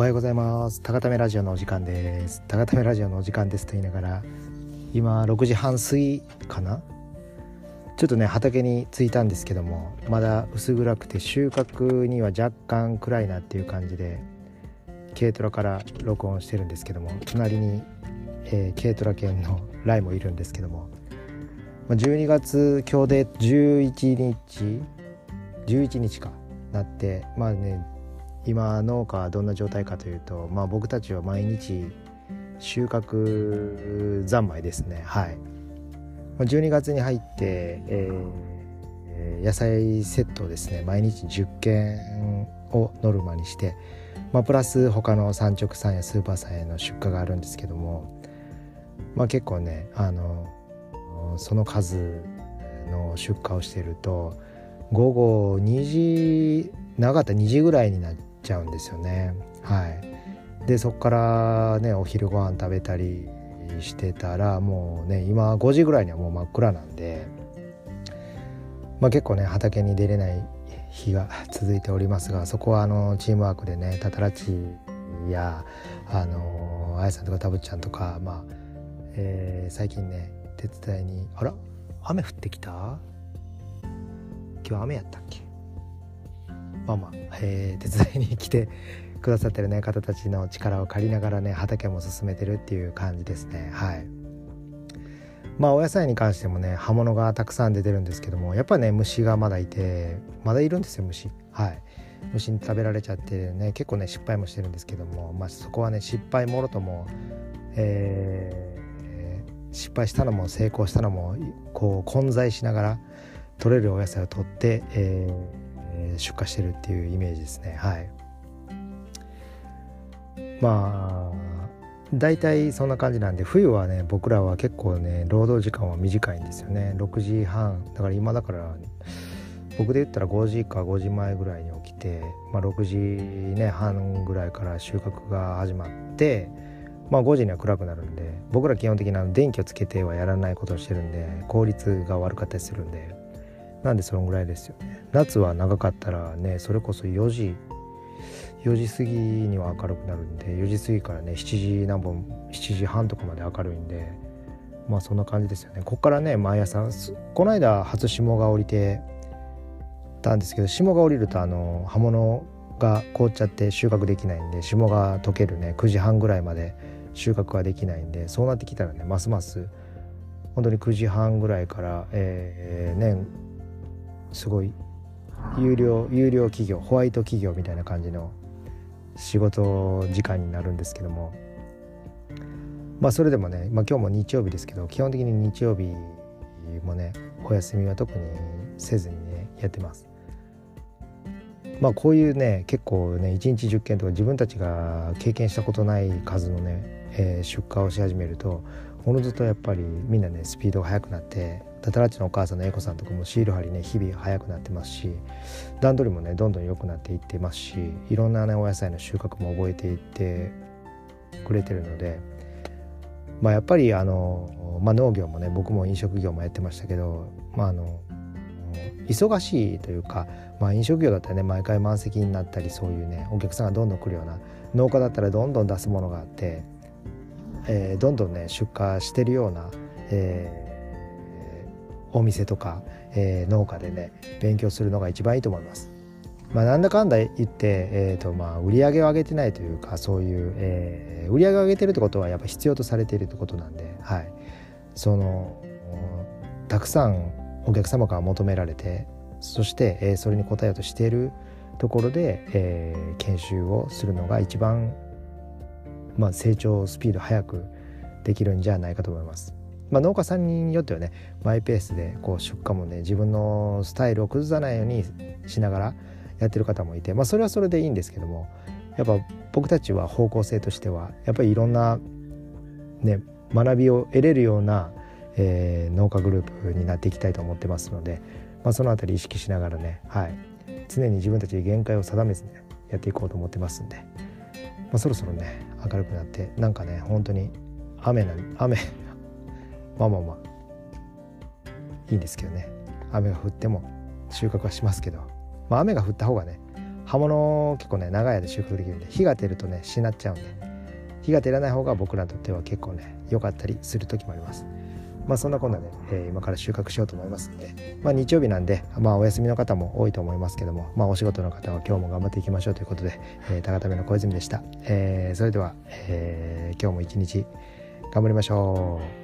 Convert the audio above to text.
おはようございます。高ためラジオのお時間です。高ためラジオのお時間ですと言いながら今6時半過ぎかな？ちょっとね畑に着いたんですけどもまだ薄暗くて収穫には若干暗いなっていう感じで軽トラから録音してるんですけども隣に、えー、軽トラ犬のライもいるんですけども12月今日で11日11日かなってまあね今農家はどんな状態かというと、まあ、僕たちは毎日収穫三昧ですね。はい。12月に入って、えー、野菜セットですね毎日10件をノルマにして、まあ、プラス他の産直さんやスーパーさんへの出荷があるんですけども、まあ、結構ねあのその数の出荷をしてると午後2時長かった2時ぐらいになっちゃうんですよね。はい、でそこからねお昼ご飯食べたりしてたらもうね今5時ぐらいにはもう真っ暗なんで、まあ、結構ね畑に出れない日が 続いておりますがそこはあのチームワークでねタタラチやあのあやさんとかたぶっちゃんとかまあ、えー、最近ね手伝いにあら？雨降ってきた？今日雨やったっけ？まあまあ、えー、手伝いに来てくださってるね方たちの力を借りながらね畑も進めてるっていう感じですね。はい。まあお野菜に関してもね葉物がたくさん出てるんですけどもやっぱね虫がまだいてまだいるんですよ虫。はい。虫に食べられちゃってね結構ね失敗もしてるんですけどもまあそこはね失敗もろともえー、失敗したのも成功したのもこう混在しながら取れるお野菜を取って、えーえー、出荷してるっていうイメージですね。はい。まあ大体そんな感じなんで冬はね僕らは結構ね労働時間は短いんですよね。6時半。だから今だから僕で言ったら5時か5時前ぐらいに起きて、まあ、6時、ね、半ぐらいから収穫が始まって、まあ、5時には暗くなるんで僕ら基本的に電気をつけてはやらないことをしてるんで効率が悪かったりするんでなんでそのぐらいですよね。夏は長かったらねそれこそ4時4時過ぎには明るくなるんで4時過ぎからね7時何本7時半とかまで明るいんでまあそんな感じですよね。こっからね毎朝この間初霜が降りてたんですけど霜が降りるとあの葉物が凍っちゃって収穫できないんで霜が溶けるね9時半ぐらいまで収穫ができないんでそうなってきたらねますます本当に9時半ぐらいから、えー、ねすごい有料有料企業ホワイト企業みたいな感じの仕事時間になるんですけどもまあそれでもね、まあ、今日も日曜日ですけど基本的に日曜日もねお休みは特にせずにねやってます。まあこういうね結構ね1日10件とか自分たちが経験したことない数のね、えー、出荷をし始めるとおのずとやっぱりみんなねスピードが速くなってタタラッチのお母さんの英子さんとかもシール貼りね日々速くなってますし段取りもねどんどん良くなっていってますしいろんなねお野菜の収穫も覚えていってくれてるのでまあやっぱりあの、まあ、農業もね僕も飲食業もやってましたけどまああの忙しいというか、まあ、飲食業だったらね毎回満席になったりそういうねお客さんがどんどん来るような農家だったらどんどん出すものがあって、えー、どんどんね出荷してるような、えーお店とか、えー、農家でね勉強するのが一番いいと思います。まあ、なんだかんだ言って、えーとまあ、売り上げを上げてないというかそういう、えー、売り上げを上げてるってことはやっぱ必要とされているってことなんで、はい、そのたくさんお客様から求められてそして、えー、それに応えようとしているところで、えー、研修をするのが一番、まあ、成長スピード速くできるんじゃないかと思います。まあ、農家さんによってはねマイペースでこう出荷もね自分のスタイルを崩さないようにしながらやってる方もいて、まあ、それはそれでいいんですけどもやっぱ僕たちは方向性としてはやっぱりいろんな、ね、学びを得れるような、えー、農家グループになっていきたいと思ってますので、まあ、その辺り意識しながらね、はい、常に自分たちで限界を定めずねやっていこうと思ってますんで、まあ、そろそろね明るくなってなんかね本当に雨な雨 まあまあまあいいんですけどね。雨が降っても収穫はしますけど、まあ、雨が降った方がね葉物結構ね長い間収穫できるんで火が出るとねしなっちゃうんで。火が照らない方が僕らにとっては結構ね良かったりする時もあります。まあそんなこんなで、えー、今から収穫しようと思いますんでまあ日曜日なんでまあお休みの方も多いと思いますけどもまあお仕事の方は今日も頑張っていきましょうということで、えー、高田目の小泉でした、えー、それでは、えー、今日も一日頑張りましょう。